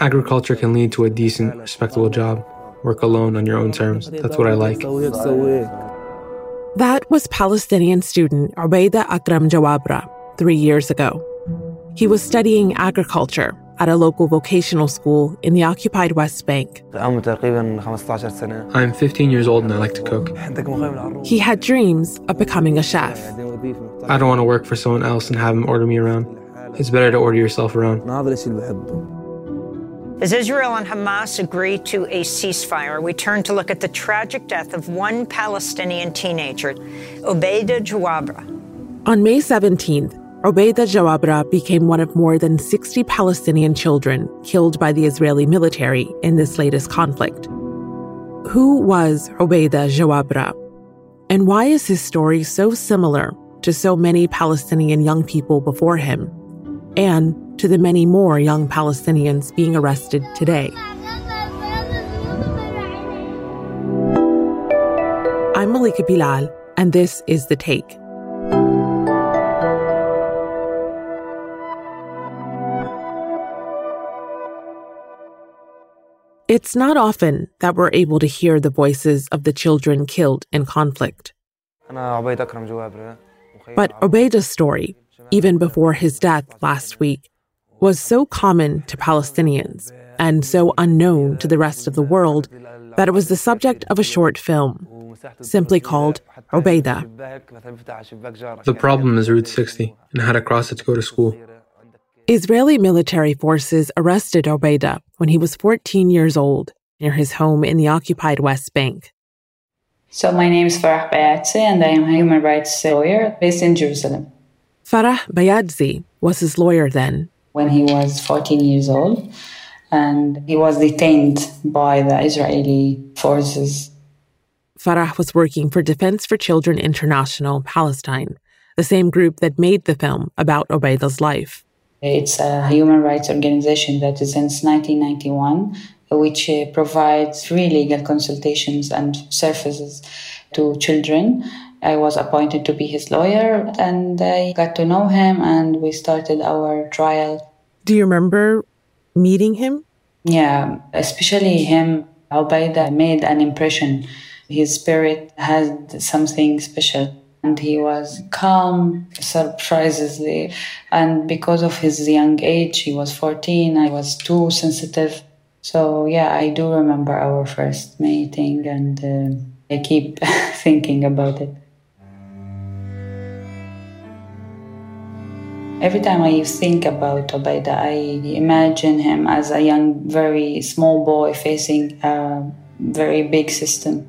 Agriculture can lead to a decent, respectable job. Work alone on your own terms. That's what I like. That was Palestinian student Ubaida Akram Jawabra three years ago. He was studying agriculture at a local vocational school in the occupied West Bank. I'm 15 years old and I like to cook. He had dreams of becoming a chef. I don't want to work for someone else and have him order me around it's better to order yourself around. As Israel and Hamas agree to a ceasefire, we turn to look at the tragic death of one Palestinian teenager, Obeida Jawabra. On May 17th, Obeida Jawabra became one of more than 60 Palestinian children killed by the Israeli military in this latest conflict. Who was Obeida Jawabra? And why is his story so similar to so many Palestinian young people before him? and to the many more young Palestinians being arrested today. I'm Malika Bilal, and this is The Take. It's not often that we're able to hear the voices of the children killed in conflict. But Obeida's story even before his death last week, was so common to Palestinians and so unknown to the rest of the world that it was the subject of a short film, simply called Ubaida. The problem is Route 60 and how to cross it to go to school. Israeli military forces arrested Ubaida when he was 14 years old near his home in the occupied West Bank. So my name is Farah Bayadsi and I am a human rights lawyer based in Jerusalem. Farah Bayadsi was his lawyer then. When he was 14 years old and he was detained by the Israeli forces. Farah was working for Defense for Children International Palestine, the same group that made the film about Obeida's life. It's a human rights organization that is since 1991, which uh, provides free legal consultations and services to children. I was appointed to be his lawyer and I got to know him and we started our trial. Do you remember meeting him? Yeah, especially him, Ubaida made an impression. His spirit had something special and he was calm, surprisingly. And because of his young age, he was 14, I was too sensitive. So, yeah, I do remember our first meeting and uh, I keep thinking about it. Every time I think about Obaida, I imagine him as a young, very small boy facing a very big system,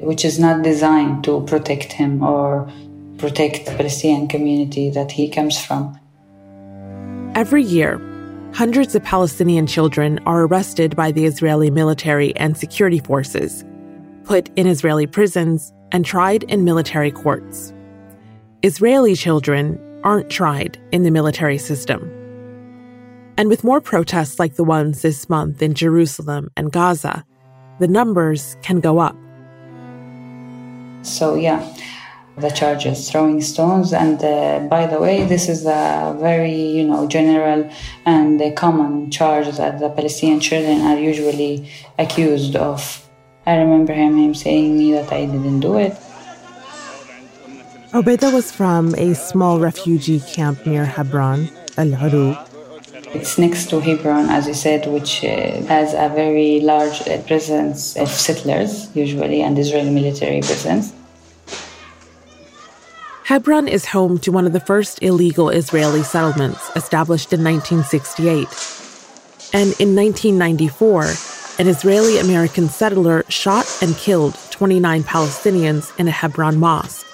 which is not designed to protect him or protect the Palestinian community that he comes from. Every year, hundreds of Palestinian children are arrested by the Israeli military and security forces, put in Israeli prisons, and tried in military courts. Israeli children aren't tried in the military system. And with more protests like the ones this month in Jerusalem and Gaza, the numbers can go up. So, yeah, the charges, throwing stones. And uh, by the way, this is a very, you know, general and a common charge that the Palestinian children are usually accused of. I remember him, him saying me that I didn't do it. Ubaida was from a small refugee camp near Hebron, Al Arub. It's next to Hebron, as you said, which uh, has a very large uh, presence of settlers, usually, and Israeli military presence. Hebron is home to one of the first illegal Israeli settlements established in 1968. And in 1994, an Israeli American settler shot and killed 29 Palestinians in a Hebron mosque.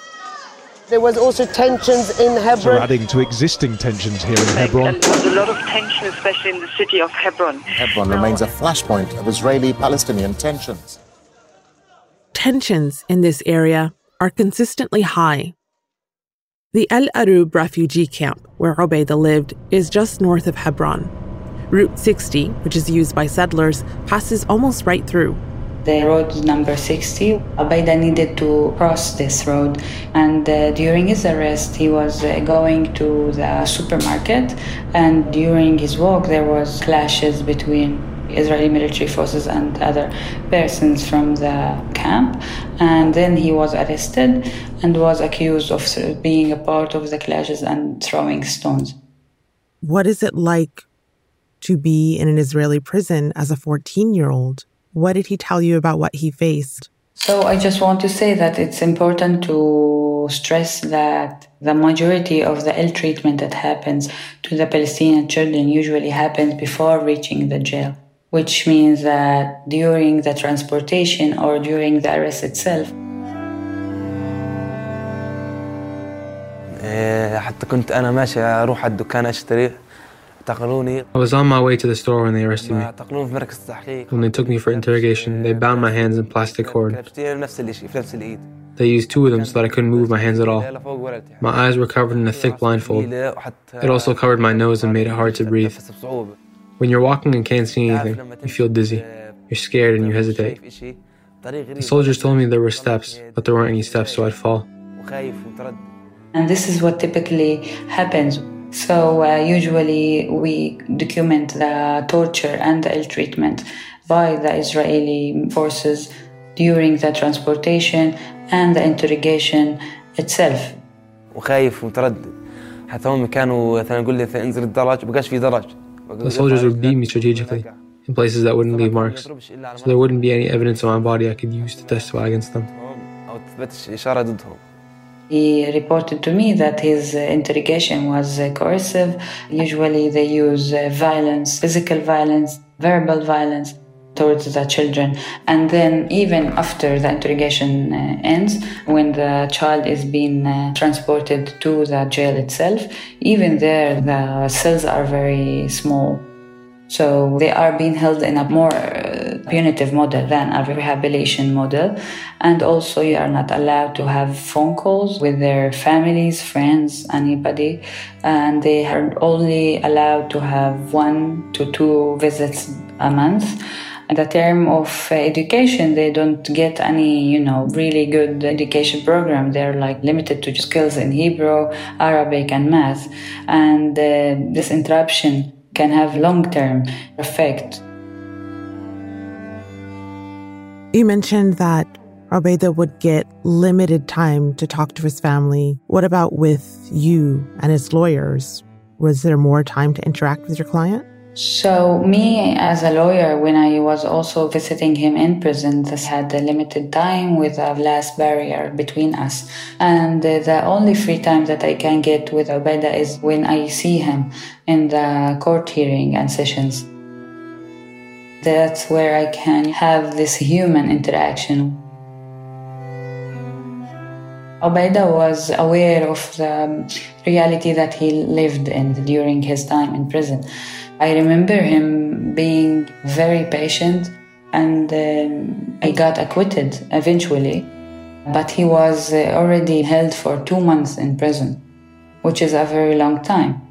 There was also tensions in Hebron. So Hebron. adding to existing tensions here in Hebron. There's a lot of tension, especially in the city of Hebron. Hebron remains a flashpoint of Israeli Palestinian tensions. Tensions in this area are consistently high. The El Arub refugee camp, where Ubaida lived, is just north of Hebron. Route 60, which is used by settlers, passes almost right through. The road number 60. Obaida needed to cross this road, and uh, during his arrest, he was uh, going to the supermarket, and during his walk, there was clashes between Israeli military forces and other persons from the camp. And then he was arrested and was accused of being a part of the clashes and throwing stones. What is it like to be in an Israeli prison as a 14 year old? What did he tell you about what he faced? So I just want to say that it's important to stress that the majority of the ill treatment that happens to the Palestinian children usually happens before reaching the jail which means that during the transportation or during the arrest itself حتى كنت أنا ماشي أروح على الدكان أشتري اعتقلوني I was on my way to the store when they arrested me. When they took me for interrogation, they bound my hands in plastic cord. They used two of them so that I couldn't move my hands at all. My eyes were covered in a thick blindfold. It also covered my nose and made it hard to breathe. When you're walking and can't see anything, you feel dizzy. You're scared and you hesitate. The soldiers told me there were steps, but there weren't any steps, so I'd fall. And this is what typically happens so uh, usually we document the torture and the ill treatment by the Israeli forces during the transportation and the interrogation itself. وخايف ومتردد حتى هم كانوا مثلا يقول لي انزل الدرج بقاش في درج The soldiers would beat me strategically in places that wouldn't leave marks, so there wouldn't be any evidence on my body I could use to testify against them. أو تثبتش إشارة ضدهم He reported to me that his uh, interrogation was uh, coercive. Usually, they use uh, violence, physical violence, verbal violence towards the children. And then, even after the interrogation ends, when the child is being transported to the jail itself, even there, the cells are very small. So they are being held in a more uh, punitive model than a rehabilitation model. And also, you are not allowed to have phone calls with their families, friends, anybody. And they are only allowed to have one to two visits a month. The term of uh, education, they don't get any, you know, really good education program. They're like limited to skills in Hebrew, Arabic, and math. And uh, this interruption can have long-term effect. You mentioned that Obaida would get limited time to talk to his family. What about with you and his lawyers? Was there more time to interact with your client? So, me as a lawyer, when I was also visiting him in prison, this had a limited time with a glass barrier between us. And the only free time that I can get with Obaida is when I see him in the court hearing and sessions. That's where I can have this human interaction. Obaida was aware of the reality that he lived in during his time in prison. I remember him being very patient and um, I got acquitted eventually. But he was uh, already held for two months in prison, which is a very long time.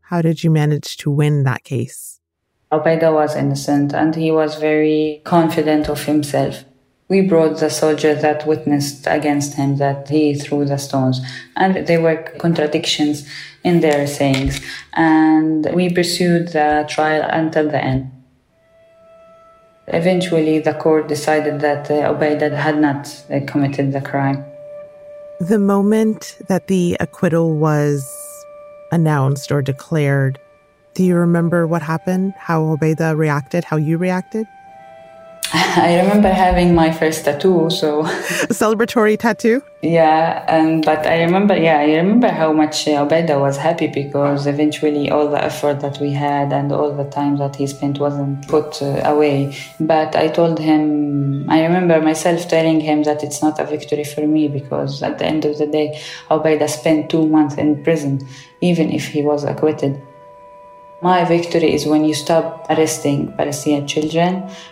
How did you manage to win that case? Obaida was innocent and he was very confident of himself. We brought the soldier that witnessed against him that he threw the stones, and there were contradictions in their sayings, and we pursued the trial until the end. Eventually, the court decided that uh, had not uh, committed the crime. The moment that the acquittal was announced or declared, do you remember what happened? How Obaida reacted? How you reacted? I remember having my first tattoo, so a celebratory tattoo. Yeah, and but I remember, yeah, I remember how much uh, Obaida was happy because eventually all the effort that we had and all the time that he spent wasn't put uh, away. But I told him, I remember myself telling him that it's not a victory for me because at the end of the day, Obaida spent two months in prison, even if he was acquitted. My victory is when you stop arresting Palestinian children.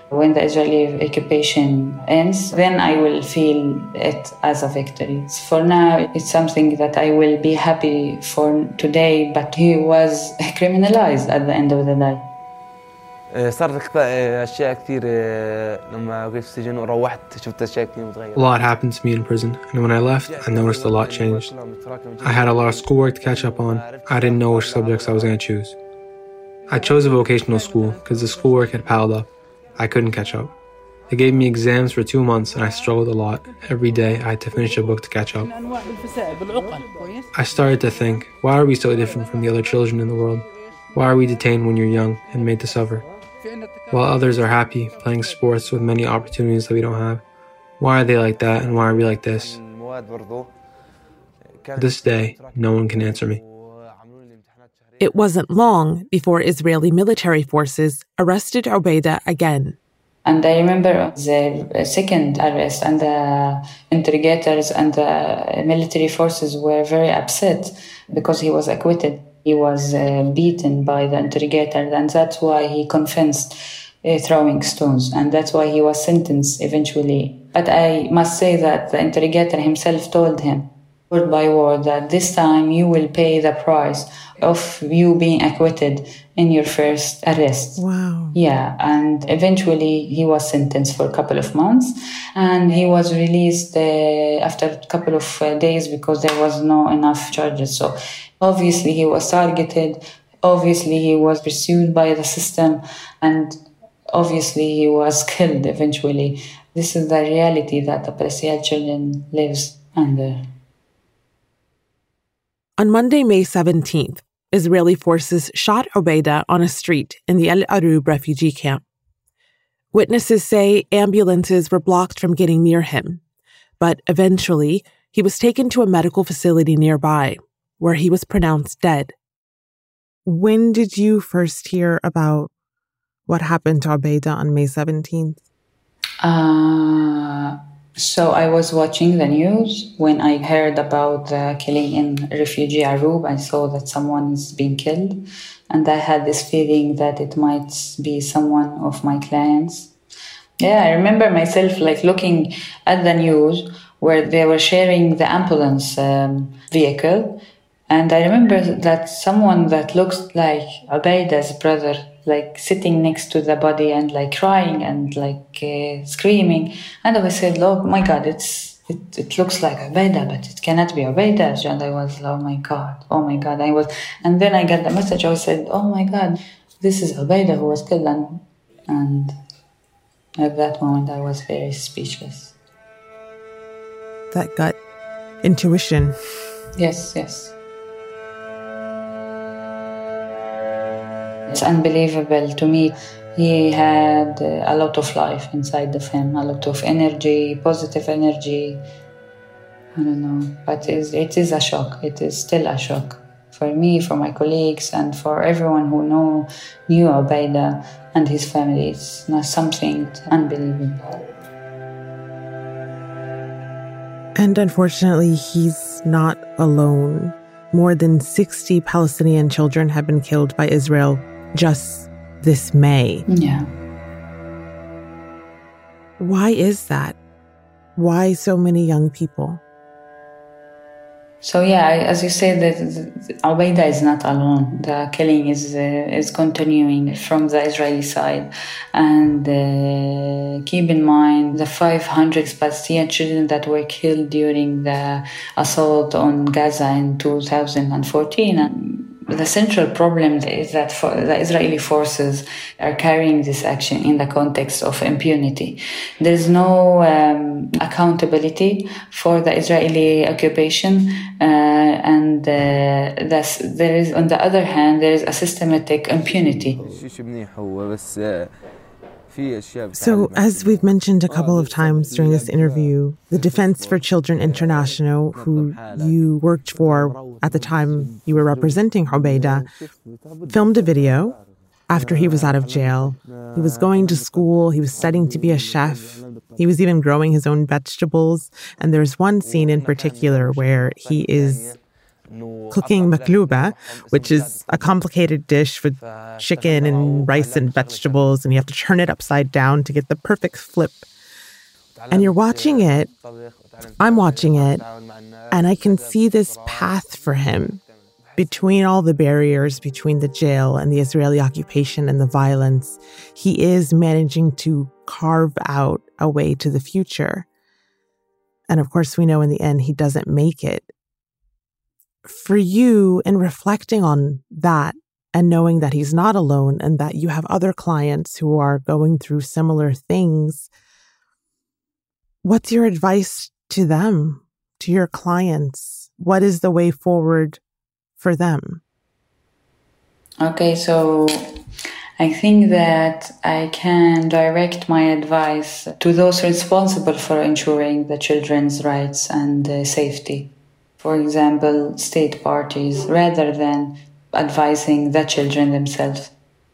When the Israeli occupation ends, then I will feel it as a victory. For now, it's something that I will be happy for today, but he was criminalized at the end of the day. صارت اشياء كثير لما في السجن وروحت شفت اشياء كثير متغيره. A lot happened to me in prison, and when I left, I noticed a lot changed. I had a lot of schoolwork to catch up on. I didn't know which subjects I was going to choose. I chose a vocational school because the schoolwork had piled up. I couldn't catch up. They gave me exams for two months and I struggled a lot. Every day I had to finish a book to catch up. I started to think, why are we so different from the other children in the world? Why are we detained when you're young and made to suffer? While others are happy playing sports with many opportunities that we don't have. Why are they like that and why are we like this? This day, no one can answer me. It wasn't long before Israeli military forces arrested Obeida again. And I remember the second arrest, and the interrogators and the military forces were very upset because he was acquitted. He was uh, beaten by the interrogator, and that's why he confessed uh, throwing stones, and that's why he was sentenced eventually. But I must say that the interrogator himself told him, word by word, that this time you will pay the price of you being acquitted in your first arrest. Wow. Yeah, and eventually he was sentenced for a couple of months and he was released uh, after a couple of uh, days because there was no enough charges. So obviously he was targeted, obviously he was pursued by the system, and obviously he was killed eventually. This is the reality that the Palestinian children lives under. On Monday, May 17th, Israeli forces shot Obeida on a street in the El Arub refugee camp. Witnesses say ambulances were blocked from getting near him, but eventually he was taken to a medical facility nearby, where he was pronounced dead. When did you first hear about what happened to Obeida on May 17th? Uh, so I was watching the news when I heard about the killing in refugee Arub. I saw that someone is being killed, and I had this feeling that it might be someone of my clients. Yeah, I remember myself like looking at the news where they were sharing the ambulance um, vehicle, and I remember that someone that looks like Obeida's brother like sitting next to the body and like crying and like uh, screaming. And I said, "Oh my God, it's it, it looks like Obeida, but it cannot be Obeida." And I was, "Oh my God, oh my God!" I was, and then I got the message. I said, "Oh my God, this is Obeida who was killed," and and at that moment I was very speechless. That gut intuition. Yes, yes. It's unbelievable to me. He had a lot of life inside of him, a lot of energy, positive energy. I don't know, but it is, a shock. It is still a shock for me, for my colleagues, and for everyone who know knew Obeida and his family. It's not something unbelievable. And unfortunately, he's not alone. More than 60 Palestinian children have been killed by Israel just this May. Yeah. Why is that? Why so many young people? So yeah, as you said, that Obeida is not alone. The killing is uh, is continuing from the Israeli side, and uh, keep in mind the 500 Palestinian children that were killed during the assault on Gaza in 2014. And the central problem is that the Israeli forces are carrying this action in the context of impunity. There is no um, accountability for the Israeli occupation, uh, and uh, there is, on the other hand, there is a systematic impunity. So, as we've mentioned a couple of times during this interview, the Defense for Children International, who you worked for at the time you were representing Obeida, filmed a video after he was out of jail. He was going to school, he was studying to be a chef, he was even growing his own vegetables. And there's one scene in particular where he is cooking makluba, which is a complicated dish with chicken and rice and vegetables, and you have to turn it upside down to get the perfect flip. And you're watching it, I'm watching it, and I can see this path for him. between all the barriers between the jail and the Israeli occupation and the violence, he is managing to carve out a way to the future. And of course, we know in the end he doesn't make it. For you, in reflecting on that and knowing that he's not alone and that you have other clients who are going through similar things, what's your advice to them, to your clients? What is the way forward for them? Okay, so I think that I can direct my advice to those responsible for ensuring the children's rights and uh, safety. For example, state parties, rather than advising the children themselves.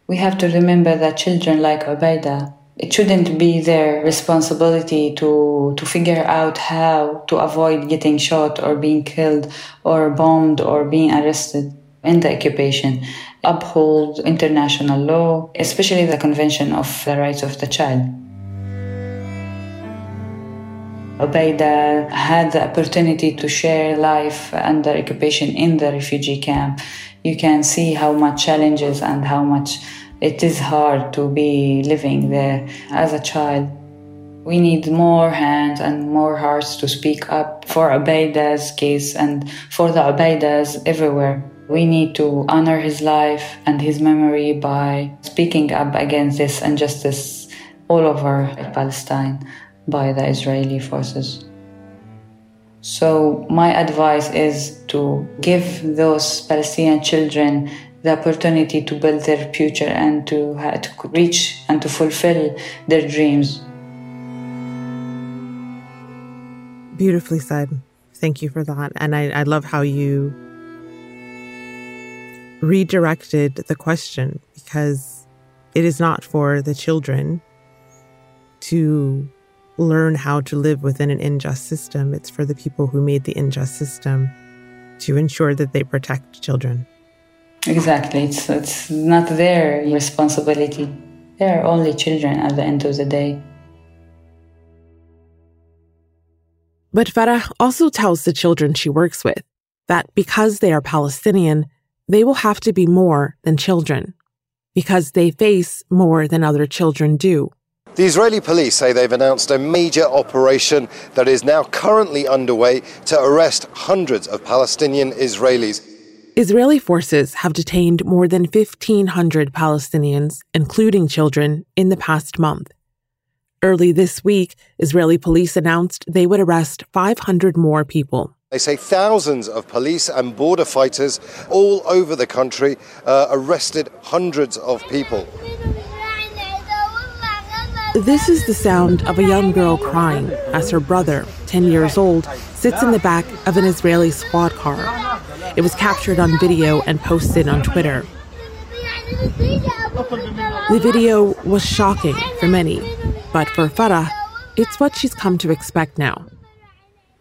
We have to remember that children like Ubaida, it shouldn't be their responsibility to, to figure out how to avoid getting shot or being killed or bombed or being arrested in the occupation uphold international law, especially the Convention of the Rights of the Child. Ubaida uh, had the opportunity to share life under occupation in the refugee camp. You can see how much challenges and how much it is hard to be living there as a child. We need more hands and more hearts to speak up for Ubaida's case and for the Ubaidas everywhere. We need to honor his life and his memory by speaking up against this injustice all over Palestine by the Israeli forces. So, my advice is to give those Palestinian children the opportunity to build their future and to, to reach and to fulfill their dreams. Beautifully said. Thank you for that. And I, I love how you redirected the question because it is not for the children to learn how to live within an unjust system. It's for the people who made the unjust system to ensure that they protect children. Exactly. It's, it's not their responsibility. They're only children at the end of the day. But Farah also tells the children she works with that because they are Palestinian, they will have to be more than children because they face more than other children do. The Israeli police say they've announced a major operation that is now currently underway to arrest hundreds of Palestinian Israelis. Israeli forces have detained more than 1,500 Palestinians, including children, in the past month. Early this week, Israeli police announced they would arrest 500 more people. They say thousands of police and border fighters all over the country uh, arrested hundreds of people. This is the sound of a young girl crying as her brother, 10 years old, sits in the back of an Israeli squad car. It was captured on video and posted on Twitter. The video was shocking for many, but for Farah, it's what she's come to expect now.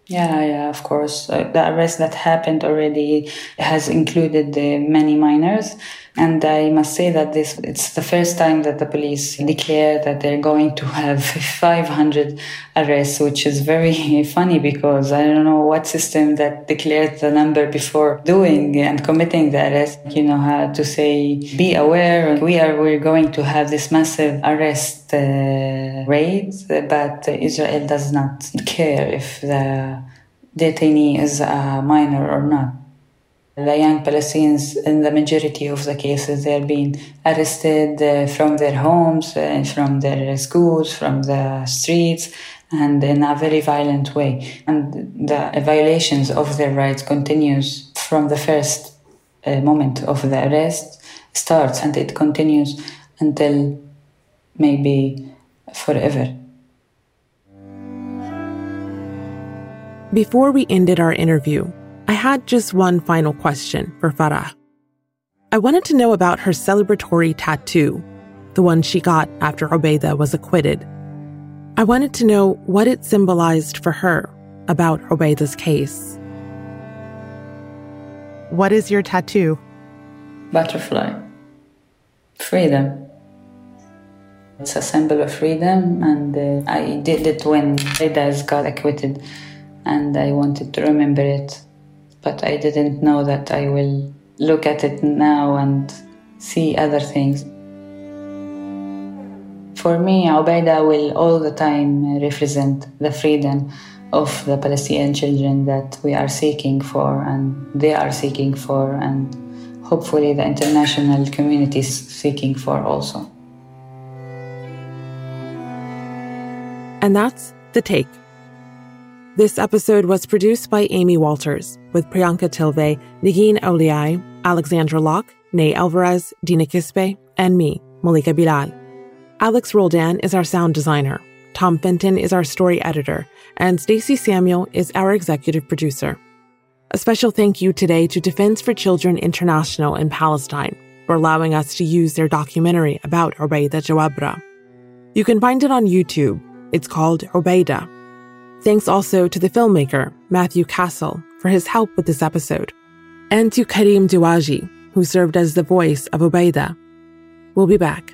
Yeah, yeah, of course. Uh, the arrest that happened already has included uh, many minors. And I must say that this it's the first time that the police declare that they're going to have 500 arrests, which is very funny because I don't know what system that declared the number before doing and committing the arrest. You know how to say, be aware. We are we're going to have this massive arrest uh, raid, but Israel does not care if the detainee is a minor or not. The young Palestinians, in the majority of the cases, they're being arrested uh, from their homes, uh, from their schools, from the streets, and in a very violent way. And the violations of their rights continues from the first uh, moment of the arrest starts, and it continues until maybe forever. Before we ended our interview, I had just one final question for Farah. I wanted to know about her celebratory tattoo, the one she got after Ubaida was acquitted. I wanted to know what it symbolized for her about Ubaida's case. What is your tattoo? Butterfly. Freedom. It's a symbol of freedom, and uh, I did it when Ubaida got acquitted, and I wanted to remember it but I didn't know that I will look at it now and see other things. For me, Ubaida will all the time represent the freedom of the Palestinian children that we are seeking for and they are seeking for, and hopefully the international community is seeking for also. And that's The Take. This episode was produced by Amy Walters with Priyanka Tilve, Negin Owliai, Alexandra Locke, Nay Alvarez, Dina Kesbeh, and me, Malika Bilal. Alex Roldan is our sound designer. Tom Fenton is our story editor, and Stacey Samuel is our executive producer. A special thank you today to Defense for Children International in Palestine for allowing us to use their documentary about Ubaida Jawabra. You can find it on YouTube. It's called Ubaida. Thanks also to the filmmaker, Matthew Castle, for his help with this episode, and to Karim Duwaji, who served as the voice of Obeida. We'll be back.